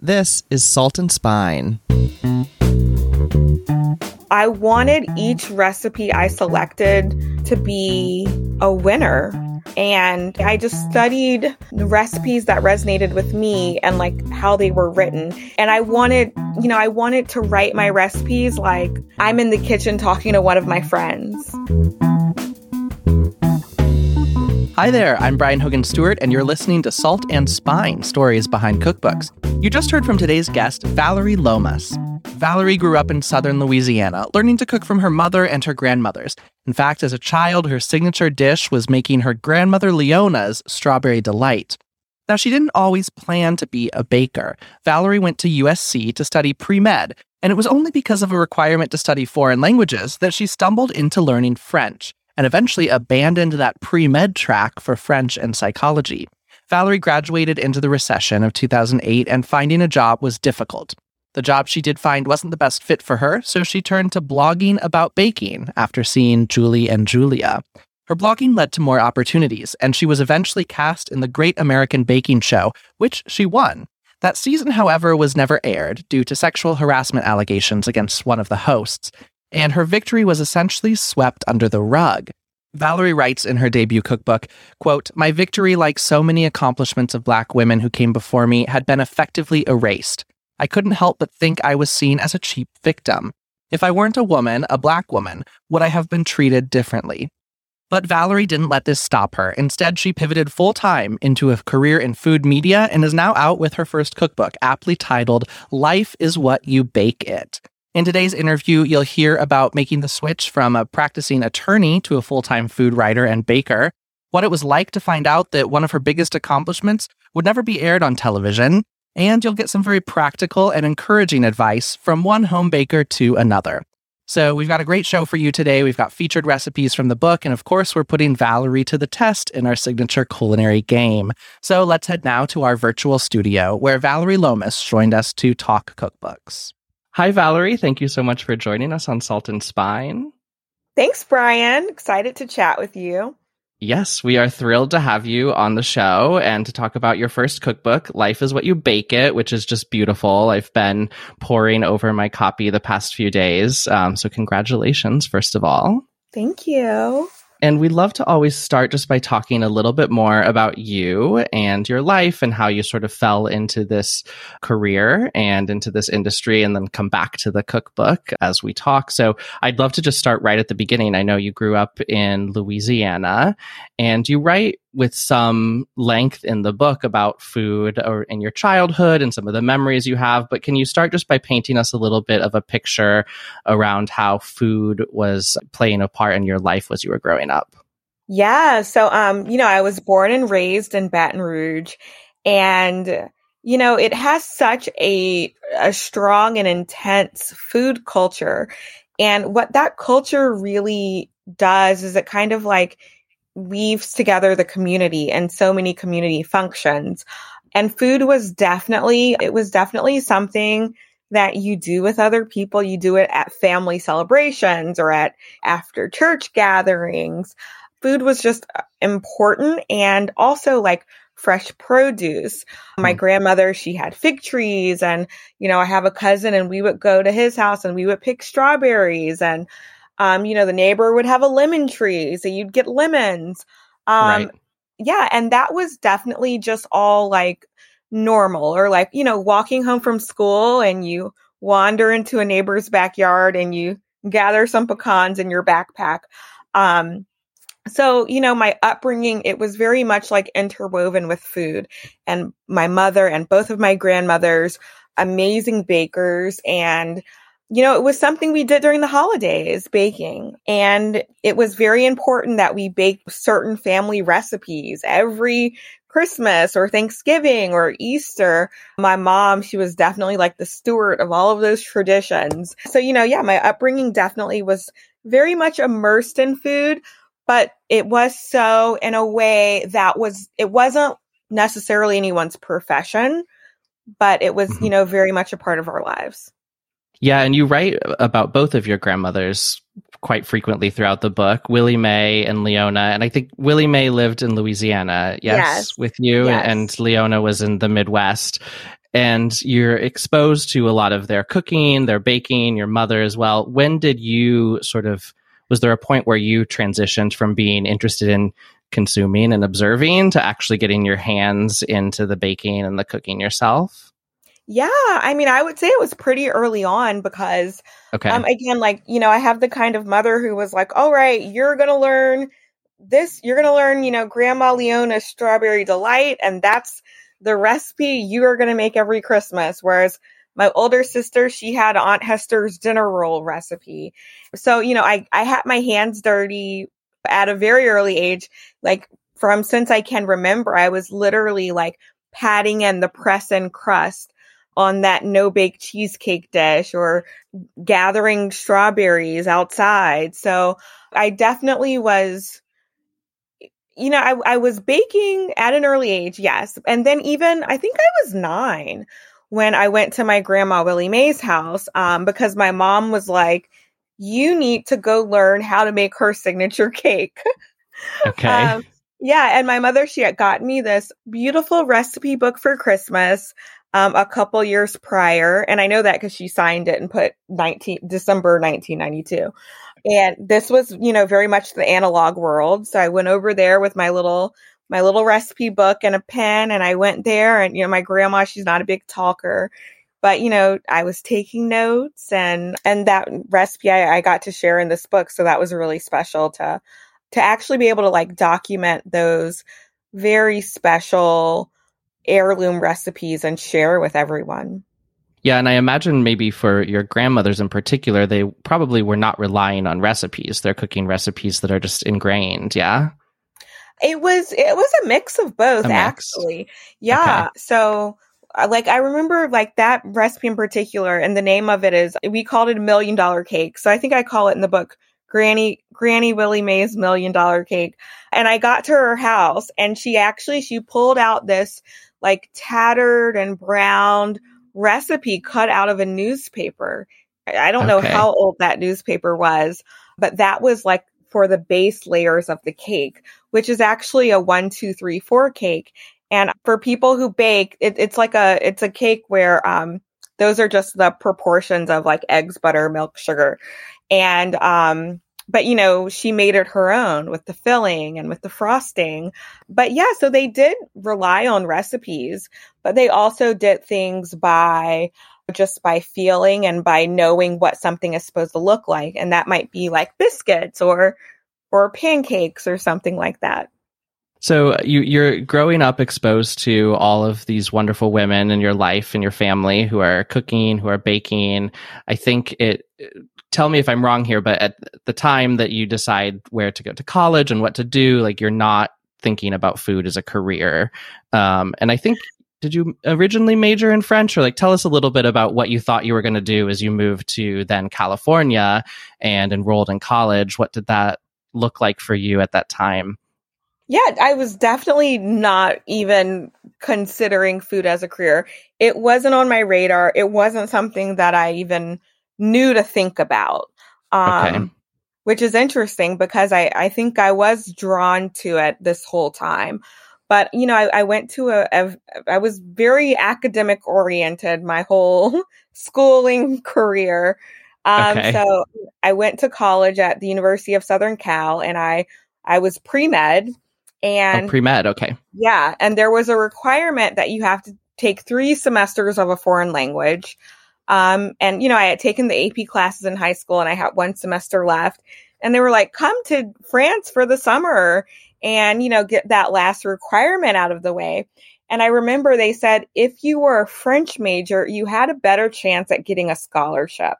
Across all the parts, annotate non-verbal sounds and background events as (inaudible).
This is Salt and Spine. I wanted each recipe I selected to be a winner. And I just studied the recipes that resonated with me and like how they were written. And I wanted, you know, I wanted to write my recipes like I'm in the kitchen talking to one of my friends. Hi there, I'm Brian Hogan Stewart, and you're listening to Salt and Spine Stories Behind Cookbooks. You just heard from today's guest, Vallery Lomas. Vallery grew up in southern Louisiana, learning to cook from her mother and her grandmothers. In fact, as a child, her signature dish was making her grandmother Leona's strawberry delight. Now, she didn't always plan to be a baker. Vallery went to USC to study pre med, and it was only because of a requirement to study foreign languages that she stumbled into learning French and eventually abandoned that pre med track for French and psychology. Valerie graduated into the recession of 2008, and finding a job was difficult. The job she did find wasn't the best fit for her, so she turned to blogging about baking after seeing Julie and Julia. Her blogging led to more opportunities, and she was eventually cast in the Great American Baking Show, which she won. That season, however, was never aired due to sexual harassment allegations against one of the hosts, and her victory was essentially swept under the rug. Vallery writes in her debut cookbook, quote, My victory, like so many accomplishments of black women who came before me, had been effectively erased. I couldn't help but think I was seen as a cheap victim. If I weren't a woman, a black woman, would I have been treated differently? But Vallery didn't let this stop her. Instead, she pivoted full time into a career in food media and is now out with her first cookbook, aptly titled Life is What You Bake It. In today's interview, you'll hear about making the switch from a practicing attorney to a full time food writer and baker, what it was like to find out that one of her biggest accomplishments would never be aired on television, and you'll get some very practical and encouraging advice from one home baker to another. So, we've got a great show for you today. We've got featured recipes from the book, and of course, we're putting Vallery to the test in our signature culinary game. So, let's head now to our virtual studio where Vallery Lomas joined us to talk cookbooks. Hi, Vallery. Thank you so much for joining us on Salt and Spine. Thanks, Brian. Excited to chat with you. Yes, we are thrilled to have you on the show and to talk about your first cookbook, Life is What You Bake It, which is just beautiful. I've been poring over my copy the past few days. Um, so, congratulations, first of all. Thank you. And we love to always start just by talking a little bit more about you and your life and how you sort of fell into this career and into this industry and then come back to the cookbook as we talk. So I'd love to just start right at the beginning. I know you grew up in Louisiana and you write with some length in the book about food or in your childhood and some of the memories you have. But can you start just by painting us a little bit of a picture around how food was playing a part in your life as you were growing up? Yeah. So, um, you know, I was born and raised in Baton Rouge and you know, it has such a, a strong and intense food culture. And what that culture really does is it kind of like weaves together the community and so many community functions. And food was definitely, it was definitely something that you do with other people. You do it at family celebrations or at after church gatherings. Food was just important and also like fresh produce. My mm. grandmother, she had fig trees and, you know, I have a cousin and we would go to his house and we would pick strawberries and um, you know, the neighbor would have a lemon tree, so you'd get lemons. Um, right. yeah, and that was definitely just all like normal or like, you know, walking home from school and you wander into a neighbor's backyard and you gather some pecans in your backpack. Um, so, you know, my upbringing, it was very much like interwoven with food. And my mother and both of my grandmothers, amazing bakers. And you know, it was something we did during the holidays, baking. And it was very important that we bake certain family recipes every Christmas or Thanksgiving or Easter. My mom, she was definitely like the steward of all of those traditions. So, you know, yeah, my upbringing definitely was very much immersed in food, but it was so in a way that was, it wasn't necessarily anyone's profession, but it was, mm-hmm. you know, very much a part of our lives. Yeah, and you write about both of your grandmothers quite frequently throughout the book, Willie Mae and Leona. And I think Willie Mae lived in Louisiana, yes, yes. with you, yes. and Leona was in the Midwest. and you're exposed to a lot of their cooking, their baking, your mother as well. When did you sort of was there a point where you transitioned from being interested in consuming and observing to actually getting your hands into the baking and the cooking yourself? Yeah, I mean, I would say it was pretty early on because, okay. um, again, like you know, I have the kind of mother who was like, "All right, you're gonna learn this. You're gonna learn, you know, Grandma Leona's strawberry delight, and that's the recipe you are gonna make every Christmas." Whereas my older sister, she had Aunt Hester's dinner roll recipe. So, you know, I I had my hands dirty at a very early age, like from since I can remember. I was literally like patting in the press and crust on that no bake cheesecake dish or gathering strawberries outside. So I definitely was, you know, I, I was baking at an early age, yes. And then even, I think I was nine when I went to my grandma Willie Mae's house um, because my mom was like, you need to go learn how to make her signature cake. (laughs) Okay. um, yeah. And my mother, she had gotten me this beautiful recipe book for Christmas um, a couple years prior. And I know that because she signed it and put 19 December 1992. And this was, you know, very much the analog world. So I went over there with my little my little recipe book and a pen and I went there and you know my grandma she's not a big talker but you know I was taking notes and and that recipe I, I got to share in this book so that was really special to to actually be able to like document those very special heirloom recipes and share with everyone. Yeah, and I imagine maybe for your grandmothers in particular, they probably were not relying on recipes. They're cooking recipes that are just ingrained, yeah? It was it was a mix of both mix. actually. Yeah. Okay. So uh, like I remember like that recipe in particular and the name of it is we called it a million dollar cake. So I think I call it in the book Granny Granny Willie Mae's million dollar cake. And I got to her house and she actually she pulled out this like tattered and browned recipe cut out of a newspaper. I don't okay. know how old that newspaper was, but that was like for the base layers of the cake, which is actually a one, two, three, four cake. And for people who bake, it, it's like a it's a cake where um those are just the proportions of like eggs, butter, milk, sugar. And um but you know, she made it her own with the filling and with the frosting. But yeah, so they did rely on recipes, but they also did things by just by feeling and by knowing what something is supposed to look like. And that might be like biscuits or or pancakes or something like that. So uh, you, you're growing up exposed to all of these wonderful women in your life and your family who are cooking, who are baking. I think it tell me if I'm wrong here, but at the time that you decide where to go to college and what to do, like you're not thinking about food as a career. Um, and I think, did you originally major in French or like tell us a little bit about what you thought you were going to do as you moved to then California and enrolled in college? What did that look like for you at that time? Yeah, I was definitely not even considering food as a career. It wasn't on my radar. It wasn't something that I even new to think about. Um, okay. Which is interesting because I, I think I was drawn to it this whole time. But, you know, I, I went to a, a, I was very academic oriented my whole (laughs) schooling career. Um, okay. So I went to college at the University of Southern Cal and I, I was pre med. And oh, pre med, okay. Yeah. And there was a requirement that you have to take three semesters of a foreign language. Um, and you know, I had taken the AP classes in high school and I had one semester left and they were like, come to France for the summer and, you know, get that last requirement out of the way. And I remember they said, if you were a French major, you had a better chance at getting a scholarship.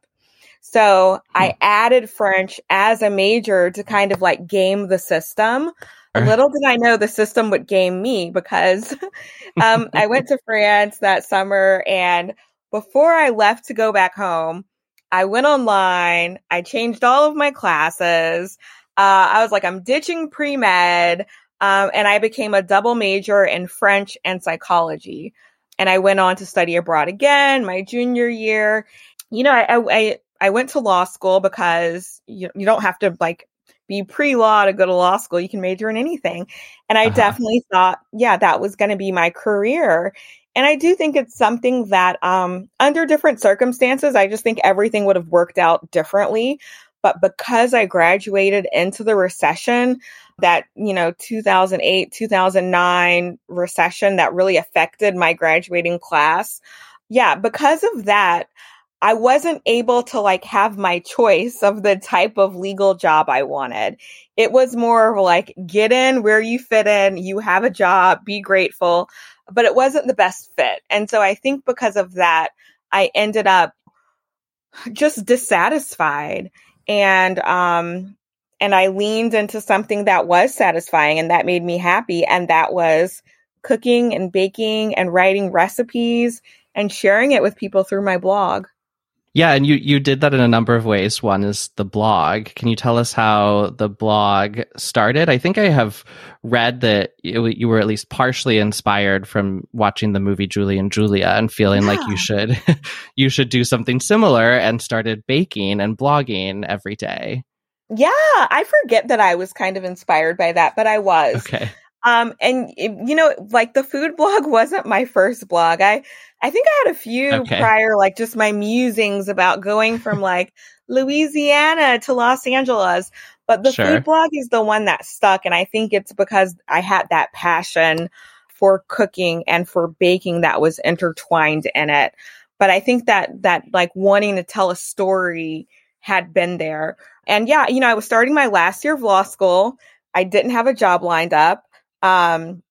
So I hmm. added French as a major to kind of like game the system. Little did I know the system would game me because (laughs) um, I went to France that summer and before I left to go back home, I went online, I changed all of my classes. Uh, I was like, I'm ditching pre med. Um, and I became a double major in French and psychology. And I went on to study abroad again my junior year. You know, I, I, I went to law school because you, you don't have to like be pre law to go to law school. You can major in anything. And I uh-huh. definitely thought, yeah, that was going to be my career. And I do think it's something that, um, under different circumstances, I just think everything would have worked out differently. But because I graduated into the recession, that, you know, 2008, 2009 recession that really affected my graduating class. Yeah, because of that, I wasn't able to like have my choice of the type of legal job I wanted. It was more of like get in where you fit in, you have a job, be grateful, but it wasn't the best fit. And so I think because of that, I ended up just dissatisfied and um and I leaned into something that was satisfying and that made me happy and that was cooking and baking and writing recipes and sharing it with people through my blog. Yeah, and you you did that in a number of ways. One is the blog. Can you tell us how the blog started? I think I have read that you, you were at least partially inspired from watching the movie Julie and Julia and feeling yeah. like you should (laughs) you should do something similar and started baking and blogging every day. Yeah, I forget that I was kind of inspired by that, but I was. Okay. Um, and you know, like the food (laughs) blog wasn't my first blog. I, I think I had a few okay. prior, like just my musings about going from (laughs) like Louisiana to Los Angeles. But the sure. food blog is the one that stuck. And I think it's because I had that passion for cooking and for baking that was intertwined in it. But I think that, that like wanting to tell a story had been there. And yeah, you know, I was starting my last year of law school. I didn't have a job lined up um,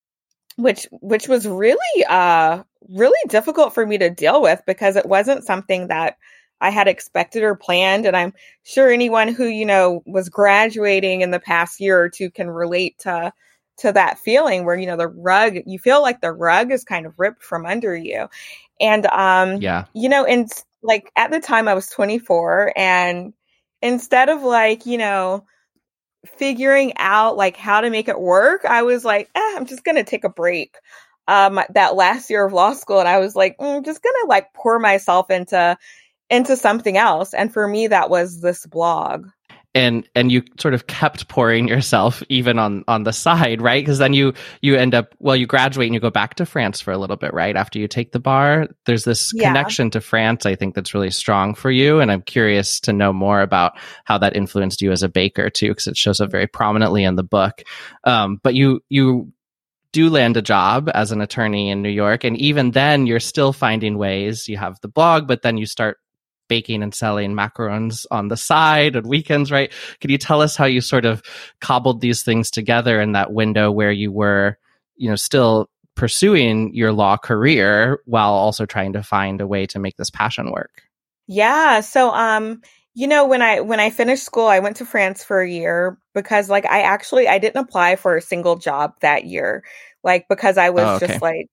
which which was really uh really difficult for me to deal with because it wasn't something that I had expected or planned. And I'm sure anyone who, you know, was graduating in the past year or two can relate to to that feeling where, you know, the rug, you feel like the rug is kind of ripped from under you. And um yeah, you know, and like at the time I was 24 and instead of like, you know, figuring out like how to make it work, I was like, eh, I'm just gonna take a break. Um, that last year of law school, and I was like, mm, I'm just gonna like pour myself into into something else. And for me, that was this blog and and you sort of kept pouring yourself even on on the side right because then you you end up well you graduate and you go back to france for a little bit right after you take the bar there's this yeah. connection to france i think that's really strong for you and i'm curious to know more about how that influenced you as a baker too because it shows up very prominently in the book um, but you you do land a job as an attorney in New York. And even then, you're still finding ways. You have the blog, but then you start baking and selling macarons on the side on weekends, right? Can you tell us how you sort of cobbled these things together in that window where you were, you know, still pursuing your law career while also trying to find a way to make this passion work? Yeah. So, um, you know, when I when I finished school, I went to France for a year because like I actually I didn't apply for a single job that year. Like because I was oh, okay. just like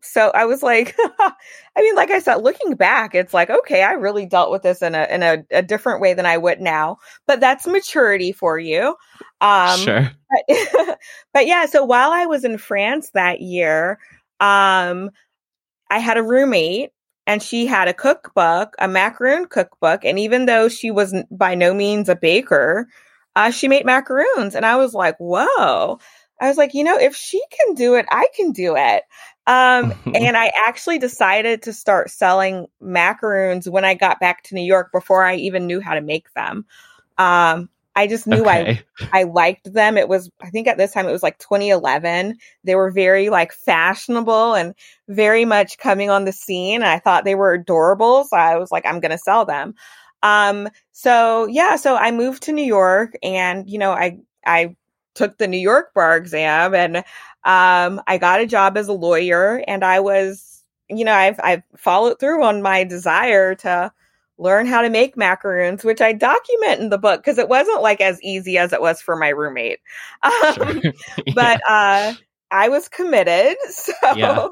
so I was like, (laughs) I mean, like I said, looking back, it's like, okay, I really dealt with this in a in a, a different way than I would now. But that's maturity for you. Um, sure. But, (laughs) but yeah, so while I was in France that year, um, I had a roommate and she had a cookbook, a macaroon cookbook. And even though she was by no means a baker, uh, she made macaroons. And I was like, whoa. I was like, you know, if she can do it, I can do it. Um, (laughs) and I actually decided to start selling macaroons when I got back to New York before I even knew how to make them. Um, I just knew okay. I (laughs) I liked them. It was I think at this time it was like 2011. They were very like fashionable and very much coming on the scene. I thought they were adorable, so I was like I'm going to sell them. Um so yeah, so I moved to New York and you know, I I took the New York bar exam and um, I got a job as a lawyer and I was, you know, I've, I've followed through on my desire to learn how to make macaroons, which I document in the book because it wasn't like as easy as it was for my roommate. Um, sure. (laughs) yeah. But uh, I was committed. (laughs) So yeah.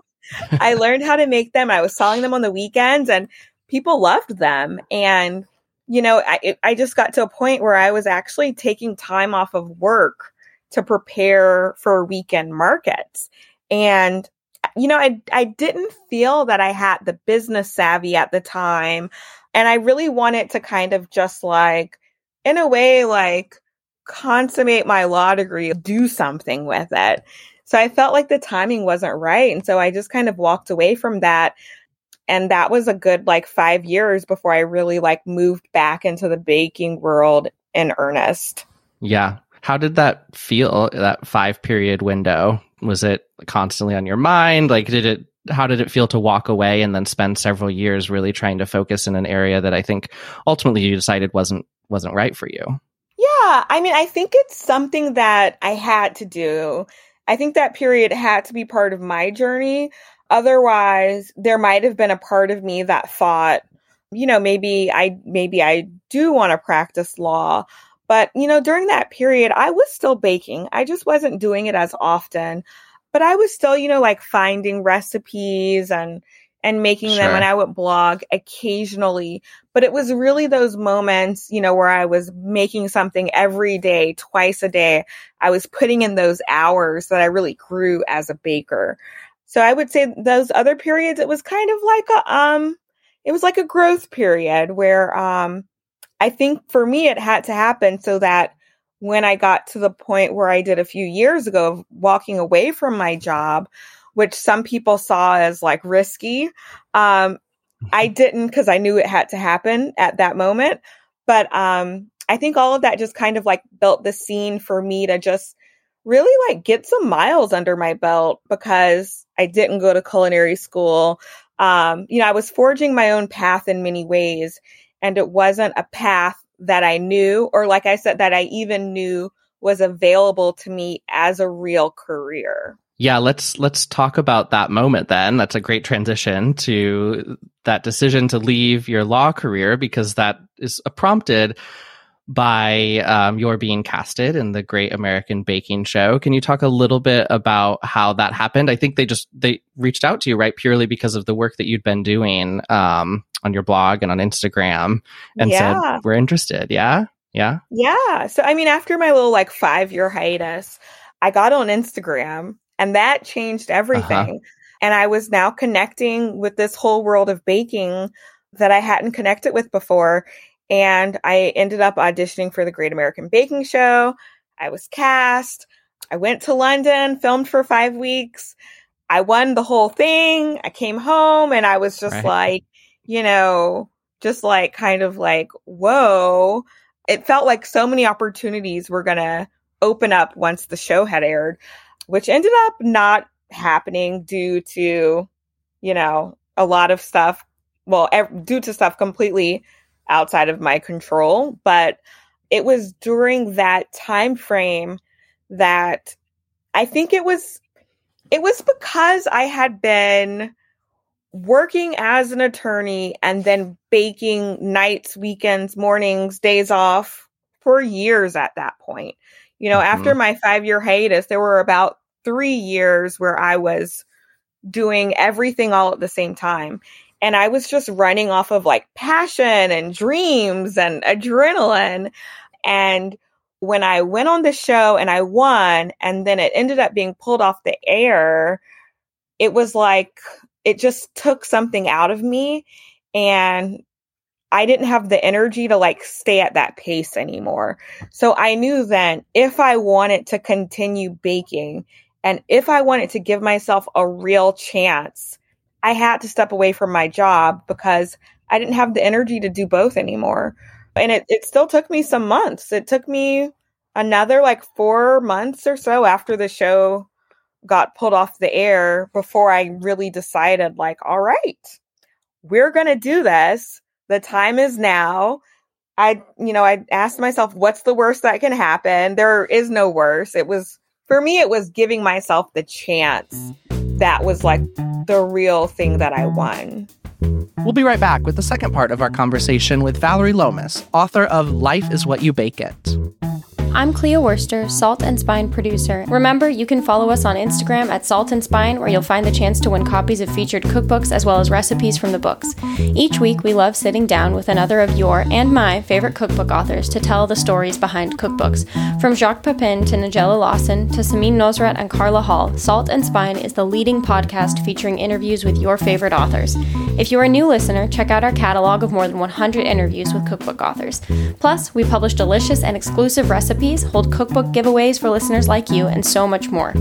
I learned how to make them. I was selling them on the weekends and people loved them. And, you know, I, I just got to a point where I was actually taking time off of work to prepare for weekend markets. And you know, I I didn't feel that I had the business savvy at the time, and I really wanted to kind of just like in a way like consummate my law degree, do something with it. So I felt like the timing wasn't right. And so I just kind of walked away from that. And that was a good like five years before I really like moved back into the baking world in earnest. Yeah. How did that feel, that five period window? Was it constantly on your mind? Like, did it, how did it feel to walk away and then spend several years really trying to focus in an area that I think ultimately you decided wasn't, wasn't right for you? Yeah. I mean, I think it's something that I had to do. I think that period had to be part of my journey. Otherwise, there might have been a part of me that thought, you know, maybe I, maybe I do want to practice law but, you know, during that period, I was still baking. I just wasn't doing it as often. But I was still, you know, like finding recipes and and making sure. them and I would blog occasionally. But it was really those moments, you know, where I was making something every day, twice a day. I was putting in those hours that I really grew as a baker. So I would say those other periods, it was kind of like a um it was like a growth period where um I think for me, it had to happen so that when I got to the point where I did a few years ago of walking away from my job, which some people saw as like risky, um, I mm-hmm. didn't because I knew it had to happen at that moment. But um, I think all of that just kind of like built the scene for me to just really like get some miles under my belt because I didn't go to culinary school. Um, you know, I was forging my own path in many ways and it wasn't a path that I knew, or like I said, that I even knew was available to me as a real career. Yeah, let's let's talk about that moment then. That's a great transition to that decision to leave your law career because that is prompted by um, your being casted in the Great American Baking Show. Can you talk a little bit about how that happened? I think they just they reached out to you right purely because of the work that you'd been doing um, on your blog and on Instagram and yeah. said, We're interested. Yeah. Yeah. Yeah. So, I mean, after my little like five year hiatus, I got on Instagram and that changed uh-huh. everything. Uh-huh. And I was now connecting with this whole world of baking that I hadn't connected with before. And I ended up auditioning for the Great American Baking Show. I was cast. I went to London, filmed for five weeks. I won the whole thing. I came home and I was just right. like, you know, just like kind of like, whoa. It felt like so many opportunities were going to open up once the show had aired, which ended up not happening due to, you know, a lot of stuff. Well, ev- due to stuff completely outside of my control. But it was during that time frame that I think it was it was because I had been working as an attorney and then baking nights, weekends, mornings, days off for years at that point. You know, mm-hmm. after my five year hiatus, there were about three years where I was doing everything all at the same time. And I was just running off of like passion and dreams and adrenaline. And when I went on the show and I won, and then it ended up being pulled off the air, it was like it just took something out of me and I didn't have the energy to like stay at that pace anymore. So I knew then if I wanted to continue baking and if I wanted to give myself a real chance, I had to step away from my job because I didn't have the energy to do both anymore. And it, it still took me some months. It took me another like four months or so after the show got pulled off the air before I really decided, like, all right, we're going to do this. The time is now. I, you know, I asked myself, what's the worst that can happen? There is no worse. It was, for me, it was giving myself the chance. Mm-hmm. That was like the real thing that I won. We'll be right back with the second part of our conversation with Vallery Lomas, author of Life is What You Bake It. I'm Cleo Worster, Salt and Spine producer. Remember, you can follow us on Instagram at Salt and Spine, where you'll find the chance to win copies of featured cookbooks as well as recipes from the books. Each week, we love sitting down with another of your and my favorite cookbook authors to tell the stories behind cookbooks. From Jacques Pepin to Nigella Lawson to Samin Nosrat and Carla Hall, Salt and Spine is the leading podcast featuring interviews with your favorite authors. If you're a new listener, check out our catalog of more than 100 interviews with cookbook authors. Plus, we publish delicious and exclusive recipes recipes, hold cookbook giveaways for listeners like you, and so much more.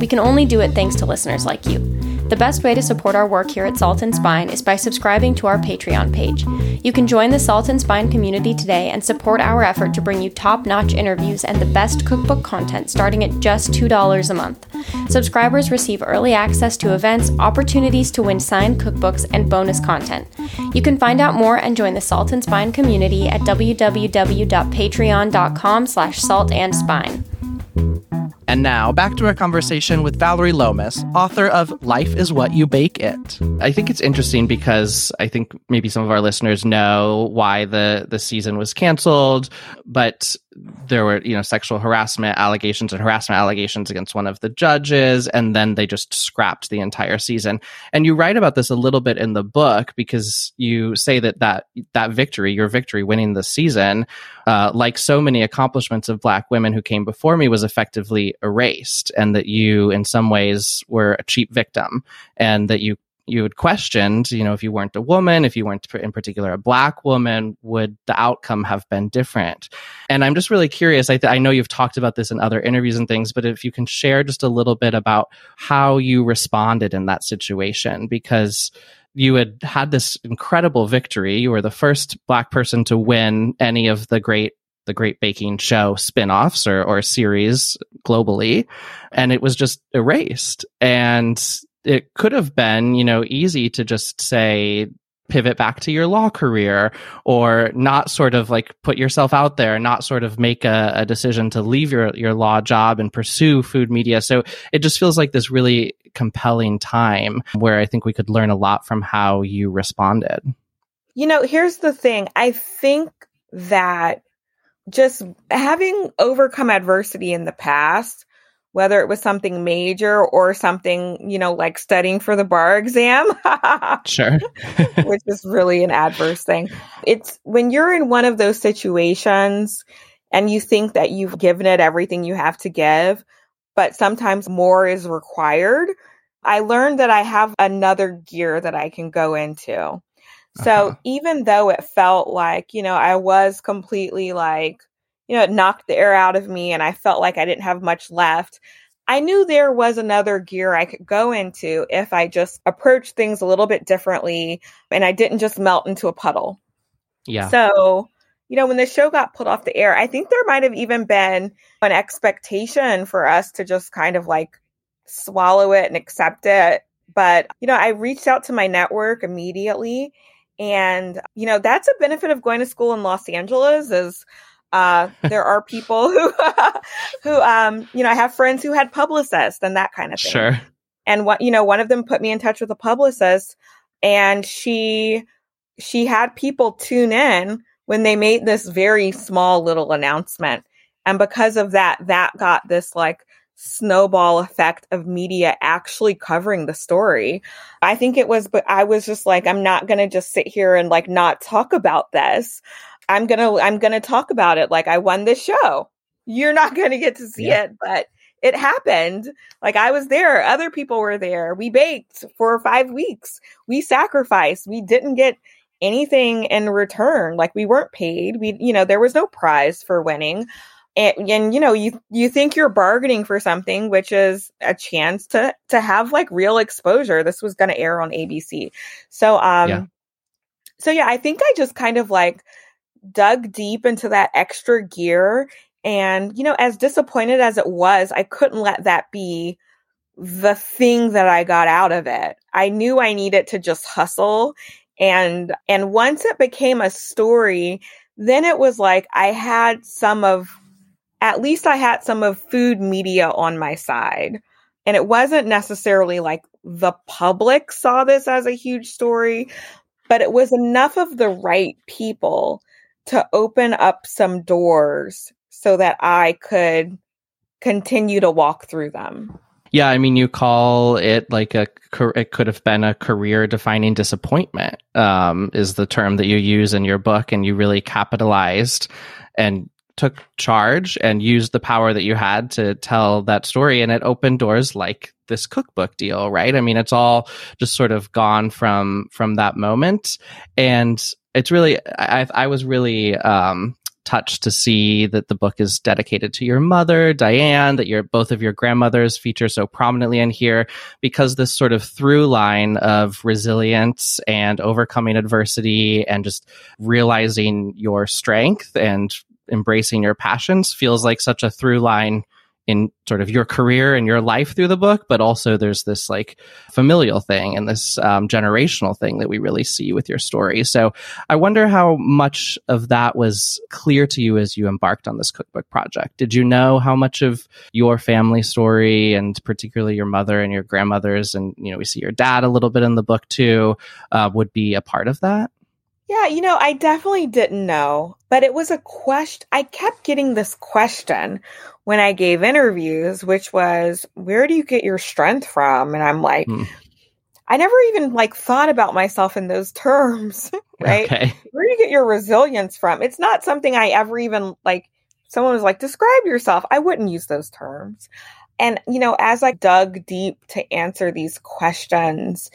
We can only do it thanks to listeners like you. The best way to support our work here at Salt and Spine is by subscribing to our Patreon page. You can join the Salt and Spine community today and support our effort to bring you top notch interviews and the best cookbook content starting at just $2 a month. Subscribers receive early access to events, opportunities to win signed cookbooks, and bonus content. You can find out more and join the Salt and Spine community at www.patreon.com slash salt and spine. And now, back to our conversation with Vallery Lomas, author of Life is What You Bake It. I think it's interesting because I think maybe some of our listeners know why the, the season was canceled, but there were, you know, sexual harassment allegations and harassment allegations against one of the judges, and then they just scrapped the entire season. And you write about this a little bit in the book because you say that that, that victory, your victory winning the season, uh, like so many accomplishments of black women who came before me, was effectively erased, and that you, in some ways, were a cheap victim, and that you you had questioned, you know, if you weren't a woman, if you weren't in particular a black woman, would the outcome have been different? And I'm just really curious. I, th- I know you've talked about this in other interviews and things, but if you can share just a little bit about how you responded in that situation, because you had had this incredible victory. You were the first black person to win any of the great the Great Baking Show spin-offs or, or series globally, and it was just erased. And it could have been, you know, easy to just say, pivot back to your law career or not sort of like put yourself out there, not sort of make a, a, decision to leave your, your law job and pursue food media. So it just feels like this really compelling time where I think we could learn a lot from how you responded. You know, here's the thing. I think that just having overcome adversity in the past whether it was something major or something, you know, like studying for the bar exam. (laughs) sure. (laughs) which is really an adverse thing. It's when you're in one of those situations and you think that you've given it everything you have to give, but sometimes more is required. I learned that I have another gear that I can go into. So uh-huh. even though it felt like, you know, I was completely like you know, it knocked the air out of me and I felt like I didn't have much left. I knew there was another gear I could go into if I just approached things a little bit differently and I didn't just melt into a puddle. Yeah. So, you know, when the show got pulled off the air, I think there might have even been an expectation for us to just kind of like swallow it and accept it. But, you know, I reached out to my network immediately. And, you know, that's a benefit of going to school in Los Angeles is uh, there are people who, (laughs) who, um, you know, I have friends who had publicists and that kind of thing. Sure. And what, you know, one of them put me in touch with a publicist and she, she had people tune in when they made this very small little announcement. And because of that, that got this like snowball effect of media actually covering the story. I think it was, but I was just like, I'm not going to just sit here and like not talk about this. I'm gonna I'm gonna talk about it like I won this show. You're not gonna get to see yeah. it, but it happened. Like I was there, other people were there. We baked for five weeks. We sacrificed. We didn't get anything in return. Like we weren't paid. We, you know, there was no prize for winning. And, and you know, you you think you're bargaining for something, which is a chance to to have like real exposure. This was going to air on ABC, so um, yeah. so yeah, I think I just kind of like dug deep into that extra gear. And, you know, as disappointed as it was, I couldn't let that be the thing that I got out of it. I knew I needed to just hustle. And, and once it became a story, then it was like I had some of, at least I had some of food media on my side. And it wasn't necessarily like the public saw this as a huge story, but it was enough of the right people to open up some doors so that I could continue to walk through them. Yeah, I mean, you call it like a it could have been a career defining disappointment. Um, is the term that you use in your book, and you really capitalized and took charge and used the power that you had to tell that story, and it opened doors like this cookbook deal, right? I mean, it's all just sort of gone from from that moment, and it's really I, I was really um, touched to see that the book is dedicated to your mother, Diane, that your both of your grandmothers feature so prominently in here because this sort of through line of resilience and overcoming adversity and just realizing your strength and embracing your passions feels like such a through line in sort of your career and your life through the book, but also there's this like familial thing and this um, generational thing that we really see with your story. So I wonder how much of that was clear to you as you embarked on this cookbook project. Did you know how much of your family story and particularly your mother and your grandmothers, and you know, we see your dad a little bit in the book too, uh, would be a part of that? Yeah, you know, I definitely didn't know, but it was a question. I kept getting this question when I gave interviews, which was, where do you get your strength from? And I'm like, hmm. I never even like thought about myself in those (laughs) terms, right? Okay. Where do you get your resilience from? It's not something I ever even like, someone was like, describe yourself. I wouldn't use those terms. And, you know, as I dug deep to answer these questions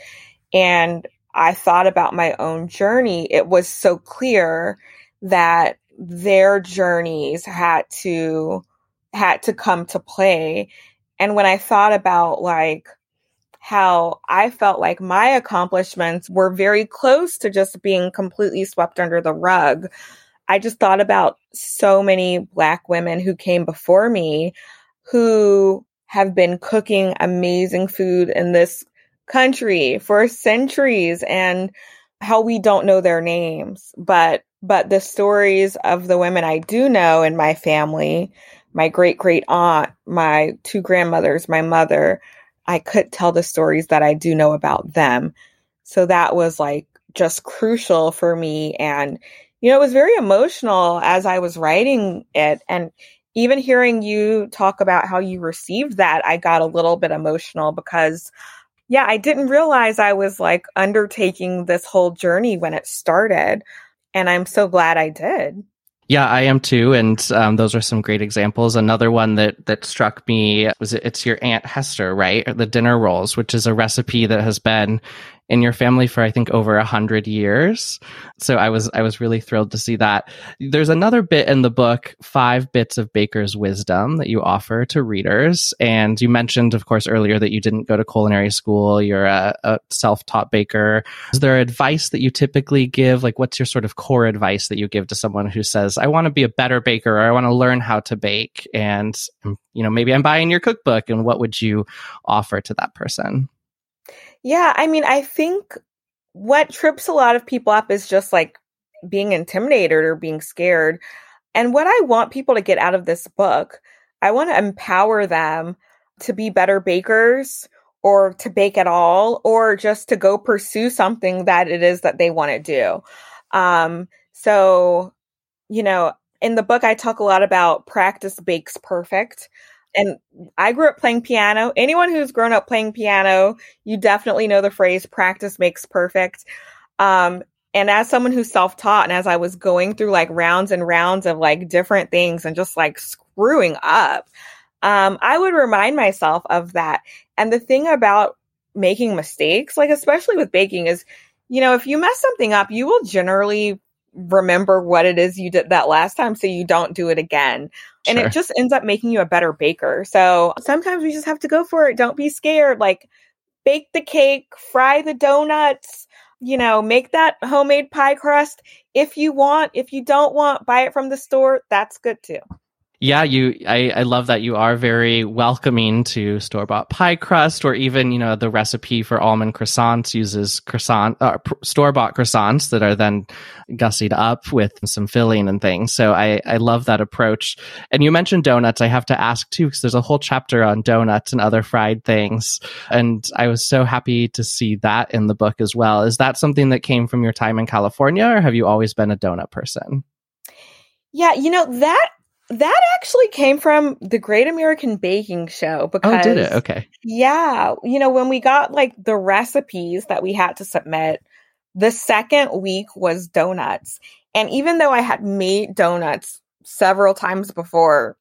and I thought about my own journey, it was so clear that their journeys had to had to come to play. And when I thought about like how I felt like my accomplishments were very close to just being completely swept under the rug, I just thought about so many black women who came before me who have been cooking amazing food in this country for centuries and how we don't know their names. But but the stories of the women I do know in my family my great great aunt my two grandmothers my mother I could tell the stories that I do know about them. So that was like just crucial for me. And you know it was very emotional as I was writing it. And even hearing you talk about how you received that I got a little bit emotional because yeah, I didn't realize I was like undertaking this whole journey when it started. And I'm so glad I did. Yeah, I am too, and um, those are some great examples. Another one that that struck me was it's your aunt Hester, right? The dinner rolls, which is a recipe that has been in your family for I think over a hundred years. So I was I was really thrilled to see that. There's another bit in the book, five bits of baker's wisdom that you offer to readers. And you mentioned, of course, earlier that you didn't go to culinary school. You're a, a self-taught baker. Is there advice that you typically give? Like, what's your sort of core advice that you give to someone who says, "I want to be a better baker," or "I want to learn how to bake," and you know, maybe I'm buying your cookbook, and what would you offer to that person? Yeah, I mean, I think what trips a lot of people up is just like being intimidated or being scared. And what I want people to get out of this book, I want to empower them to be better bakers or to bake at all or just to go pursue something that it is that they want to do. Um, so, you know, in the book, I talk a lot about practice bakes perfect and I grew up playing piano. Anyone who's grown up playing piano, you definitely know the phrase practice makes perfect. Um, and as someone who's self taught, and as I was going through like rounds and rounds of like different things and just like screwing up, um, I would remind myself of that. And the thing about making mistakes, like especially with baking, is you know, if you mess something up, you will generally remember what it is you did that last time so you don't do it again. And it just ends up making you a better baker. So sometimes we just have to go for it. Don't be scared. Like bake the cake, fry the donuts, you know, make that homemade pie crust if you want. If you don't want, buy it from the store. That's good too yeah, you I, I love that you are very welcoming to store bought pie crust, or even you know the recipe for almond croissants uses croissant uh, store bought croissants that are then gussied up with some filling and things. So I I love that approach. And you mentioned donuts. I have to ask too because there's a whole chapter on donuts and other fried things, and I was so happy to see that in the book as well. Is that something that came from your time in California, or have you always been a donut person? Yeah, you know that that actually came from the Great American Baking Show because Oh, did it? Okay. Yeah, you know, when we got like the recipes that we had to submit, the second week was donuts. And even though I had made donuts several times before,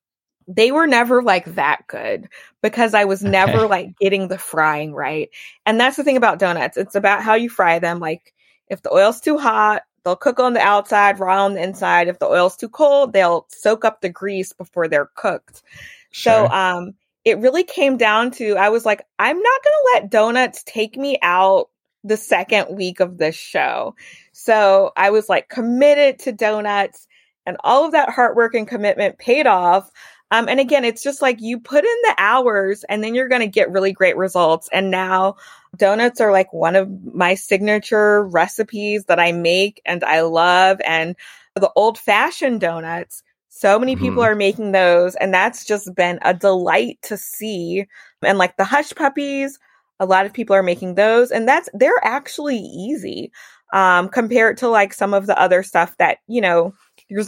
they were never like that good because I was never okay. like getting the frying right. And that's the thing about donuts. It's about how you fry them. Like if the oil's too hot, they'll cook on the outside, raw on the inside. If the oil's too cold, they'll soak up the grease before they're cooked. Sure. So um it really came down to I was like, I'm not gonna let donuts take me out the second week of this show. So I was like committed to donuts and all of that hard work and commitment paid off. Um, and again, it's just like you put in the hours and then you're going to get really great results. And now donuts are like one of my signature recipes that I make and I love. And the old fashioned donuts, so many people mm. are making those. And that's just been a delight to see. And like the hush puppies, a lot of people are making those. And that's, they're actually easy um, compared to like some of the other stuff that, you know,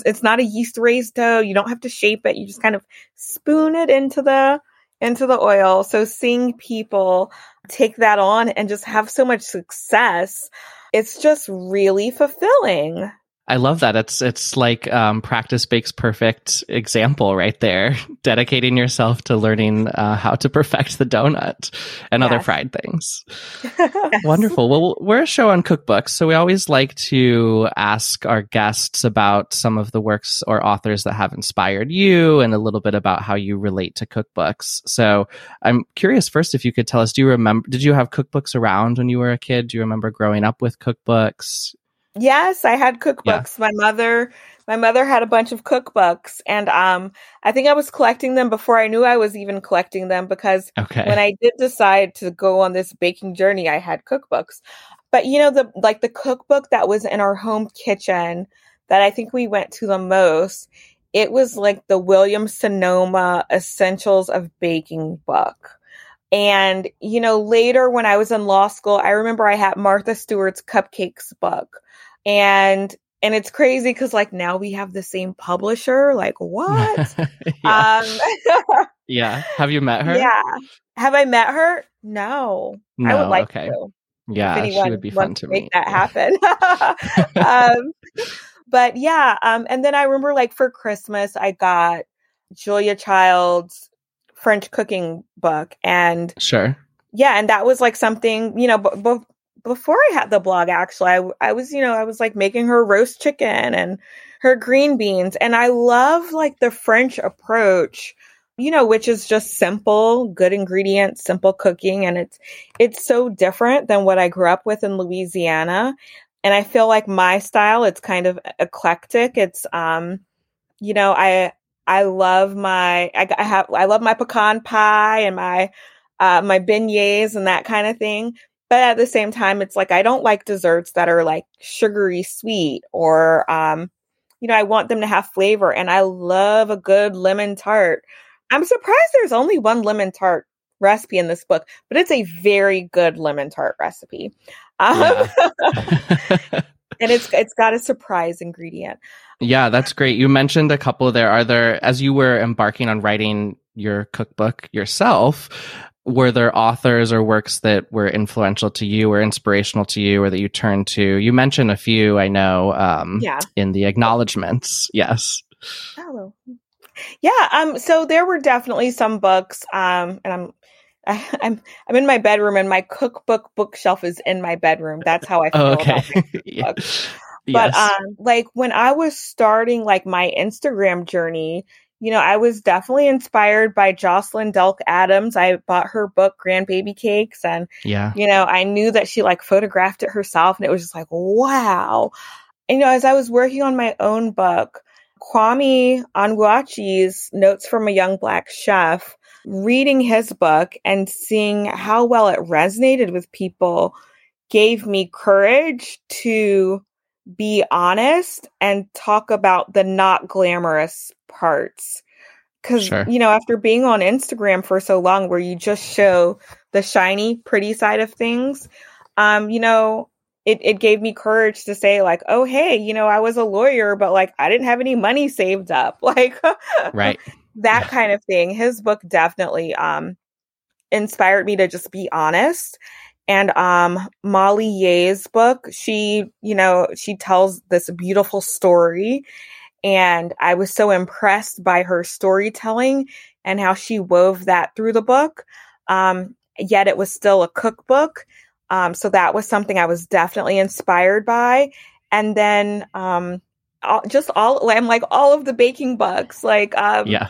it's not a yeast raised dough. You don't have to shape it. You just kind of spoon it into the into the oil. So seeing people take that on and just have so much success, it's just really fulfilling. I love that. It's it's like um, practice makes perfect example right there. (laughs) Dedicating yourself to learning uh, how to perfect the donut and yes. other fried things. (laughs) yes. Wonderful. Well, we're a show on cookbooks, so we always like to ask our guests about some of the works or authors that have inspired you, and a little bit about how you relate to cookbooks. So I'm curious first if you could tell us. Do you remember? Did you have cookbooks around when you were a kid? Do you remember growing up with cookbooks? Yes, I had cookbooks. Yeah. My mother my mother had a bunch of cookbooks and um I think I was collecting them before I knew I was even collecting them because okay. when I did decide to go on this baking journey, I had cookbooks. But you know the like the cookbook that was in our home kitchen that I think we went to the most, it was like the Williams-Sonoma Essentials of Baking book. And, you know, later when I was in law school, I remember I had Martha Stewart's Cupcakes book. And and it's crazy because like now we have the same publisher like what? (laughs) Yeah. um (laughs) yeah. Have you met her? Yeah. Have i met her? No, no i would like okay. to yeah. She would be fun to make that happen. (laughs) Um but yeah um and then i remember like for christmas i got julia child's french cooking book and sure yeah and that was like something you know b- b- before I had the blog, actually, I, I was, you know, I was like making her roast chicken and her green beans. And I love like the French approach, you know, which is just simple, good ingredients, simple cooking. And it's, it's so different than what I grew up with in Louisiana. And I feel like my style, it's kind of eclectic. It's, um, you know, I, I love my, I, I have, I love my pecan pie and my, uh, my beignets and that kind of thing but at the same time it's like i don't like desserts that are like sugary sweet or um you know i want them to have flavor and i love a good lemon tart i'm surprised there's only one lemon tart recipe in this book but it's a very good lemon tart recipe um, yeah. (laughs) (laughs) and it's it's got a surprise ingredient yeah that's great you mentioned a couple there are there as you were embarking on writing your cookbook yourself were there authors or works that were influential to you or inspirational to you or that you turned to? You mentioned a few, I know, um, yeah. in the acknowledgments. Yes. Oh. Yeah. Um, so there were definitely some books, um, and I'm, I, (laughs) I'm, I'm in my bedroom and my cookbook bookshelf is in my bedroom. That's how I feel okay. about (laughs) But yes. um, like when I was starting like my Instagram journey, you know, I was definitely inspired by Jocelyn Delk Adams. I bought her book, Grandbaby Cakes, and yeah, you know, I knew that she like photographed it herself, and it was just like, wow. And, you know, as I was working on my own book, Kwame Onwuachi's Notes from a Young Black Chef, reading his book and seeing how well it resonated with people gave me courage to be honest and talk about the not glamorous parts. Cause, sure. you know, after being on Instagram for so long where you just show the shiny, pretty side of things, um, you know, it, it gave me courage to say like, oh, hey, you know, I was a lawyer, but like I didn't have any money saved up. (laughs) Like, right. That kind of thing. His book definitely, um, inspired me to just be honest and um Molly Yeh's book she you know she tells this beautiful story and I was so impressed by her storytelling and how she wove that through the book um yet it was still a cookbook um so that was something I was definitely inspired by and then um, all, just all I'm like all of the baking books. Like, um, Yeah.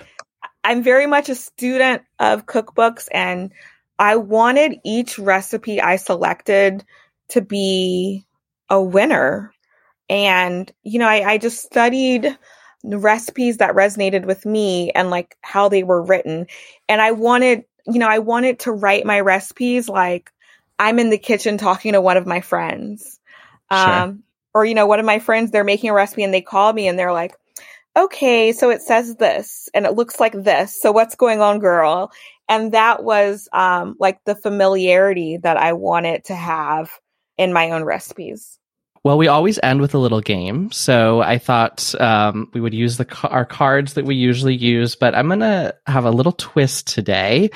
I'm very much a student of cookbooks, and I wanted each recipe I selected to be a winner. And you know, I, I just studied recipes that resonated with me and like how they were written, and I wanted, you know, I wanted to write my recipes like I'm in the kitchen talking to one of my friends. Sure. Um, or, you know, one of my friends, they're making a recipe and they call me and they're like, okay, so it says this and it looks like this. So what's going on, girl? And that was um, like the familiarity that I wanted to have in my own recipes. Well, we always end with a little game, so I thought um, we would use the our cards that we usually use, but I'm gonna have a little twist today.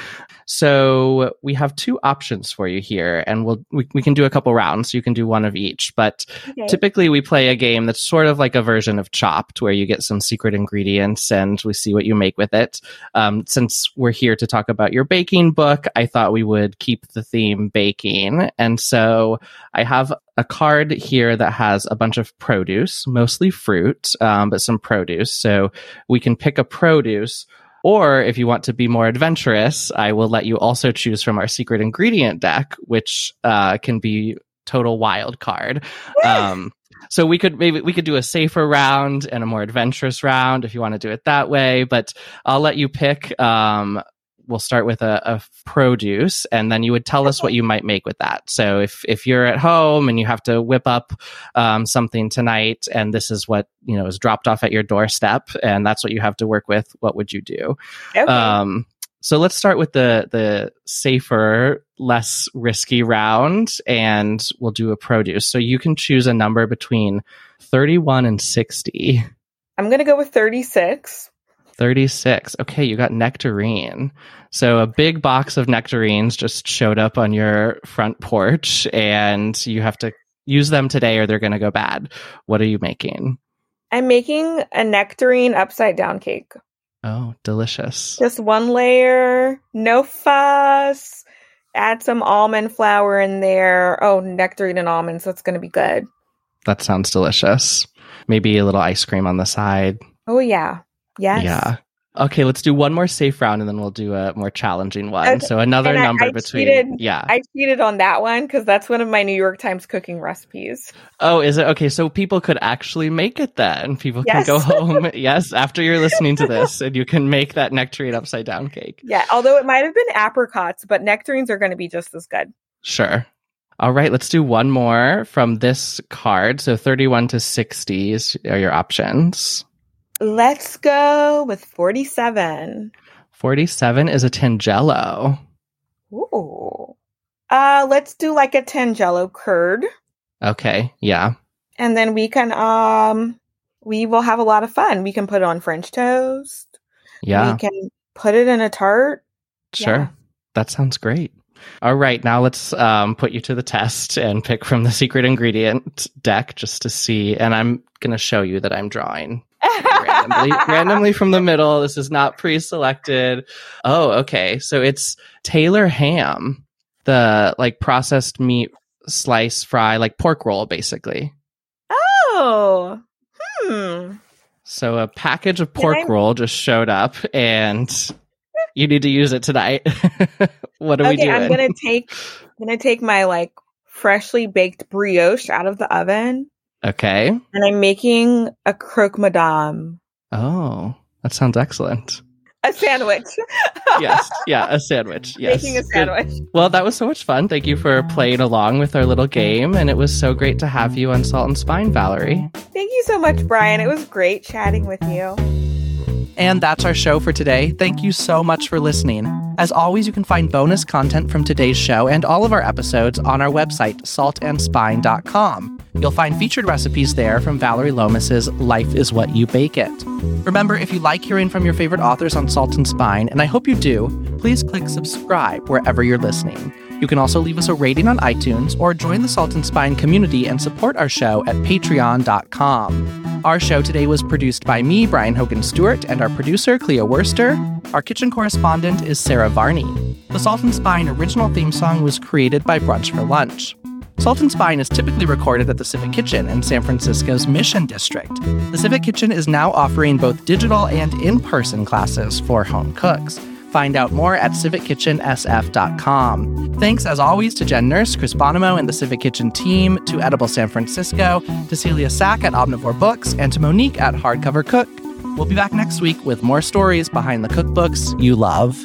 So we have two options for you here, and we'll we, we can do a couple rounds. So you can do one of each, but Okay. typically we play a game that's sort of like a version of Chopped, where you get some secret ingredients and we see what you make with it. Um, since we're here to talk about your baking book, I thought we would keep the theme baking, and so I have a card here that has a bunch of produce, mostly fruit, um, but some produce. So we can pick a produce. Or if you want to be more adventurous, I will let you also choose from our secret ingredient deck, which uh, can be total wild card. Um, so we could maybe we could do a safer round and a more adventurous round if you want to do it that way. But I'll let you pick. Um, we'll start with a, a produce, and then you would tell us what you might make with that. So if if you're at home and you have to whip up um, something tonight, and this is what you know is dropped off at your doorstep, and that's what you have to work with, what would you do? Okay. Um, so let's start with the the safer, less risky round, and we'll do a produce. So you can choose a number between thirty one and sixty. I'm going to go with 36. 36. Okay, you got nectarine. So a big box of nectarines just showed up on your front porch, and you have to use them today or they're going to go bad. What are you making? I'm making a nectarine upside down cake. Oh, delicious. Just one layer, no fuss. Add some almond flour in there. Oh, nectarine and almonds. That's going to be good. That sounds delicious. Maybe a little ice cream on the side. Oh, yeah. Yes. Yeah. Okay, let's do one more safe round and then we'll do a more challenging one. Okay, So another I- number I between cheated. Yeah. I cheated on that one because that's one of my New York Times cooking recipes. oh, is it okay? So people could actually make it then. People Yes. can go (laughs) home. yes, after you're listening to this and you can make that nectarine upside down cake. Yeah, although it might have been apricots, but nectarines are going to be just as good. Sure. All right, let's do one more from this card. So 31 to 60 are your options. Let's go with 47. 47 is a Tangelo. Ooh. Uh, let's do like a Tangelo curd. Okay, yeah. And then we can, um, we will have a lot of fun. We can put it on French toast. Yeah, We can put it in a tart. sure. yeah. That sounds great. All right, now let's um, put you to the test and pick from the secret ingredient deck just to see. And I'm going to show you that I'm drawing randomly, (laughs) randomly from the middle. This is not pre-selected. Oh, okay. So it's Taylor ham, the like processed meat slice fry, like pork roll, basically. Oh, hmm. So a package of pork I- roll just showed up, and you need to use it tonight. (laughs) what are we okay, doing? I'm gonna take, I'm gonna take my like freshly baked brioche out of the oven, okay. and I'm making a croque madame, Oh, that sounds excellent. a sandwich. (laughs) Yes, yeah, a sandwich. Yes, making a Good. sandwich. Well, that was so much fun. Thank you for playing along with our little game, and it was so great to have you on Salt and Spine, Vallery. Thank you so much, Brian. It was great chatting with you. And that's our show for today. Thank you so much for listening. As always, you can find bonus content from today's show and all of our episodes on our website, saltandspine.com. You'll mm-hmm. find featured recipes there from Vallery Lomas's Life is What You Bake It. Remember, if you like hearing from your favorite authors on Salt and Spine, and I hope you do, please click subscribe wherever you're listening. You can also leave us a rating on iTunes or join the Salt and Spine community and support our show at patreon.com. Our show today was produced by me, Brian Hogan Stewart, and our producer, Cleo Worster. Our kitchen correspondent is Sarah Varney. The Salt and Spine original theme song was created by Brunch for Lunch. Salt and Spine is typically recorded at the Civic Kitchen in San Francisco's Mission District. The Civic Kitchen is now offering both digital and in person classes for home cooks. Find out more at civickitchensf.com. Thanks, as always, to Jen Nurse, Chris Bonomo, and the Civic Kitchen team, to Edible San Francisco, to Celia Sack at Omnivore Books, and to Monique at Hardcover Cook. We'll be back next week with more stories behind the cookbooks you love.